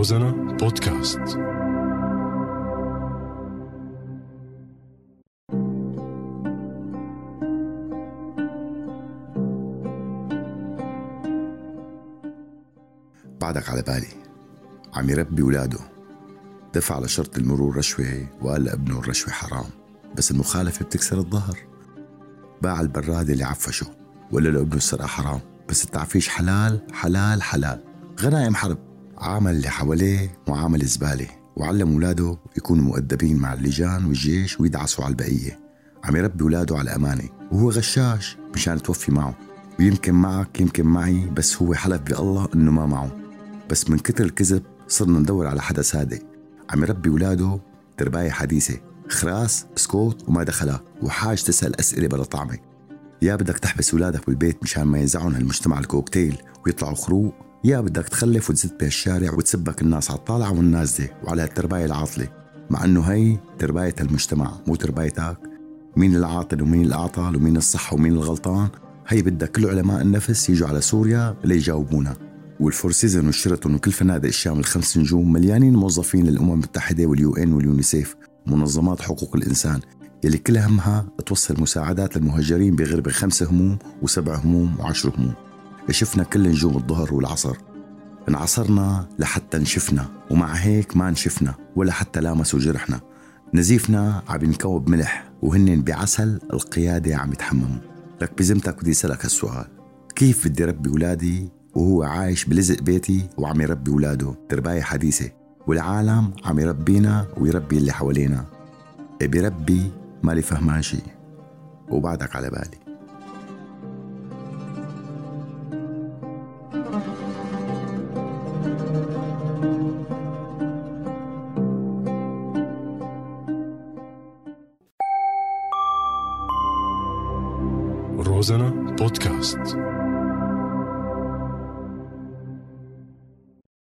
روزانا بودكاست. بعدك على بالي. عم يربي ولاده. دفع لشرط المرور رشوة وقال لابنه الرشوة حرام بس المخالفة بتكسر الظهر. باع البراد اللي عفشه ولا لابنه السرقة حرام بس التعفيش حلال حلال حلال. غنائم حرب. عامل اللي حواليه معامل زبالة وعلم ولاده يكونوا مؤدبين مع اللجان والجيش ويدعسوا على البقية. عم يربي ولاده على أمانة وهو غشاش مشان توفي معه. ويمكن معك يمكن معي بس هو حلف بالله إنه ما معه. بس من كتر الكذب صرنا ندور على حدا صادق. عم يربي ولاده ترباية حديثة خراس سكوت وما دخلها وحاج تسأل أسئلة بلا طعمة. يا بدك تحبس ولادك بالبيت مشان ما ينزعون هالمجتمع الكوكتيل ويطلعوا خروق؟ يا بدك تخلف وتزت بهالشارع وتسبك الناس على الطالعة والنازلة وعلى هالترباية العاطلة مع إنه هي ترباية المجتمع مو تربايتك. مين العاطل ومين الأعطل ومين الصح ومين الغلطان؟ هي بدك كل علماء النفس يجوا على سوريا ليجاوبونا. وال Four Season والشيراتون وكل فنادق الشام الخمس نجوم مليانين موظفين للأمم المتحدة وال UN واليونيسيف منظمات حقوق الإنسان يلي كل همها توصل مساعدات للمهاجرين بغربة خمس هموم وسبع هموم وعشر هموم. شفنا كل نجوم الظهر والعصر. انعصرنا لحتى نشفنا ومع هيك ما نشفنا ولا حتى لامسوا جرحنا. نزيفنا عم ينكوب ملح وهن بعسل القيادة عم يتحمموا. لك بذمتك بدي أسألك هالسؤال. كيف بدي ربي ولادي وهو عايش بلزق بيتي وعم يربي ولاده ترباية حديثة. والعالم عم يربينا ويربي اللي حوالينا. بيربي مالي فهمان شي. وبعدك على بالي. روزانا بودكاست